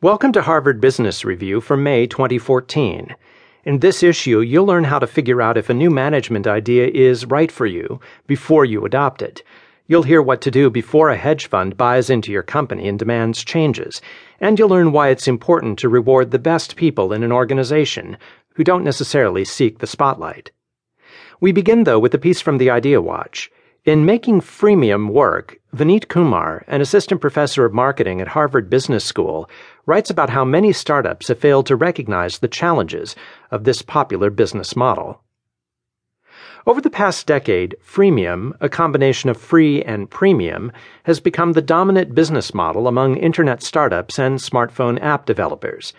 Welcome to Harvard Business Review for May 2014. In this issue, you'll learn how to figure out if a new management idea is right for you before you adopt it. You'll hear what to do before a hedge fund buys into your company and demands changes. And you'll learn why it's important to reward the best people in an organization who don't necessarily seek the spotlight. We begin, though, with a piece from the Idea Watch. In making freemium work, Vineet Kumar, an assistant professor of marketing at Harvard Business School, writes about how many startups have failed to recognize the challenges of this popular business model. Over the past decade, freemium, a combination of free and premium, has become the dominant business model among internet startups and smartphone app developers.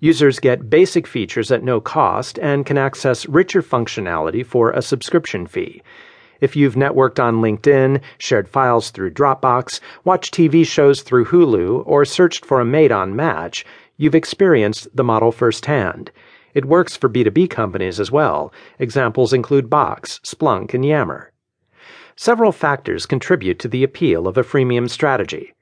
Users get basic features at no cost and can access richer functionality for a subscription fee. If you've networked on LinkedIn, shared files through Dropbox, watched TV shows through Hulu, or searched for a mate on Match, you've experienced the model firsthand. It works for B2B companies as well. Examples include Box, Splunk, and Yammer. Several factors contribute to the appeal of a freemium strategy.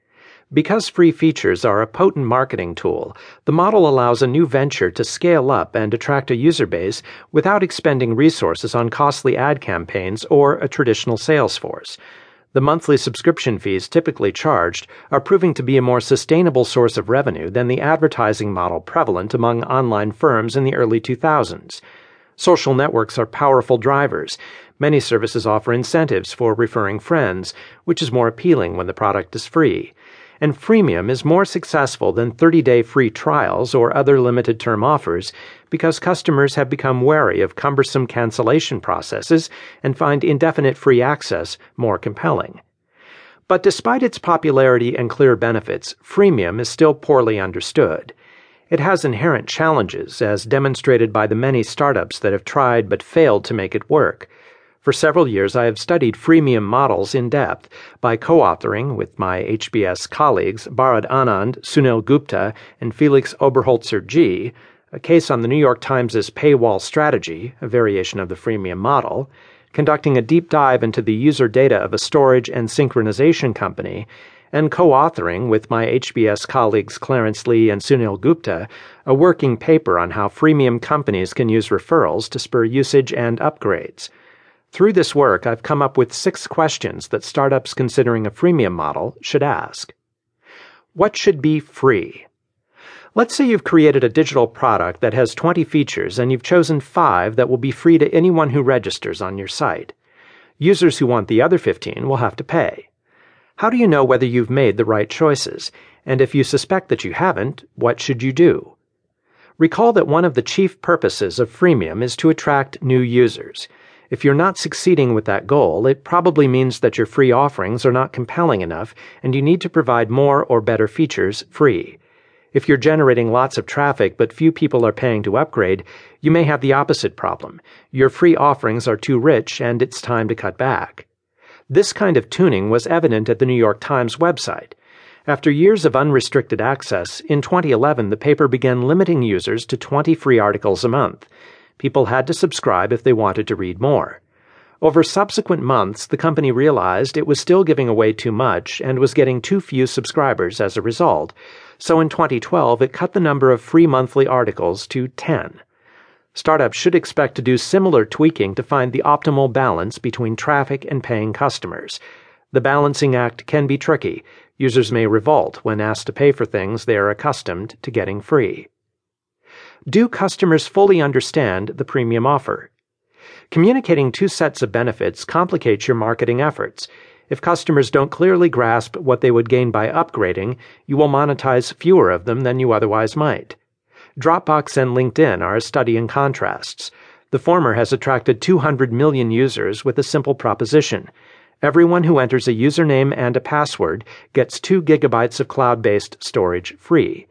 Because free features are a potent marketing tool, the model allows a new venture to scale up and attract a user base without expending resources on costly ad campaigns or a traditional sales force. The monthly subscription fees typically charged are proving to be a more sustainable source of revenue than the advertising model prevalent among online firms in the early 2000s. Social networks are powerful drivers. Many services offer incentives for referring friends, which is more appealing when the product is free and freemium is more successful than 30 day free trials or other limited term offers because customers have become wary of cumbersome cancellation processes and find indefinite free access more compelling. But despite its popularity and clear benefits, freemium is still poorly understood. It has inherent challenges, as demonstrated by the many startups that have tried but failed to make it work. For several years, I have studied freemium models in depth by co authoring with my HBS colleagues Bharat Anand, Sunil Gupta, and Felix Oberholzer-Gee. a case on the New York Times' paywall strategy, a variation of the freemium model, conducting a deep dive into the user data of a storage and synchronization company, and co authoring with my HBS colleagues Clarence Lee and Sunil Gupta a working paper on how freemium companies can use referrals to spur usage and upgrades. Through this work, I've come up with six questions that startups considering a freemium model should ask. What should be free? Let's say you've created a digital product that has 20 features and you've chosen five that will be free to anyone who registers on your site. Users who want the other 15 will have to pay. How do you know whether you've made the right choices? And if you suspect that you haven't, what should you do? Recall that one of the chief purposes of freemium is to attract new users. If you're not succeeding with that goal, it probably means that your free offerings are not compelling enough and you need to provide more or better features free. If you're generating lots of traffic but few people are paying to upgrade, you may have the opposite problem. Your free offerings are too rich and it's time to cut back. This kind of tuning was evident at the New York Times website. After years of unrestricted access, in 2011 the paper began limiting users to 20 free articles a month. People had to subscribe if they wanted to read more. Over subsequent months, the company realized it was still giving away too much and was getting too few subscribers as a result, so in 2012 it cut the number of free monthly articles to 10. Startups should expect to do similar tweaking to find the optimal balance between traffic and paying customers. The balancing act can be tricky. Users may revolt when asked to pay for things they are accustomed to getting free. Do customers fully understand the premium offer? Communicating two sets of benefits complicates your marketing efforts. If customers don't clearly grasp what they would gain by upgrading, you will monetize fewer of them than you otherwise might. Dropbox and LinkedIn are a study in contrasts. The former has attracted 200 million users with a simple proposition. Everyone who enters a username and a password gets 2 gigabytes of cloud based storage free.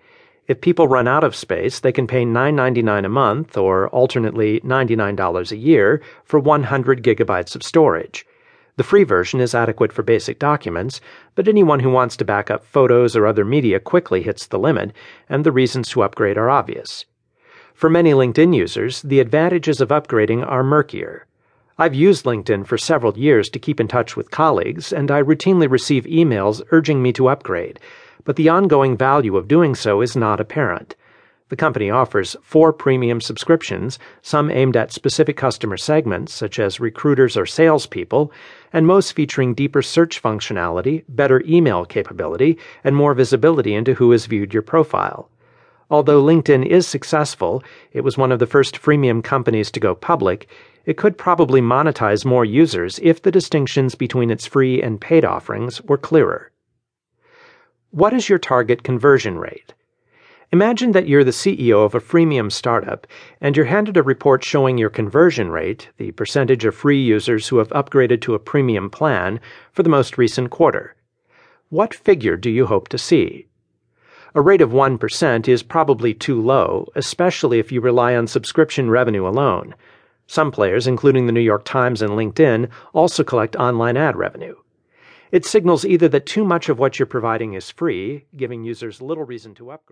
If people run out of space, they can pay $9.99 a month or alternately $99 a year for 100 gigabytes of storage. The free version is adequate for basic documents, but anyone who wants to back up photos or other media quickly hits the limit, and the reasons to upgrade are obvious. For many LinkedIn users, the advantages of upgrading are murkier. I've used LinkedIn for several years to keep in touch with colleagues, and I routinely receive emails urging me to upgrade but the ongoing value of doing so is not apparent. The company offers four premium subscriptions, some aimed at specific customer segments, such as recruiters or salespeople, and most featuring deeper search functionality, better email capability, and more visibility into who has viewed your profile. Although LinkedIn is successful, it was one of the first freemium companies to go public, it could probably monetize more users if the distinctions between its free and paid offerings were clearer. What is your target conversion rate? Imagine that you're the CEO of a freemium startup and you're handed a report showing your conversion rate, the percentage of free users who have upgraded to a premium plan, for the most recent quarter. What figure do you hope to see? A rate of 1% is probably too low, especially if you rely on subscription revenue alone. Some players, including the New York Times and LinkedIn, also collect online ad revenue. It signals either that too much of what you're providing is free, giving users little reason to upgrade.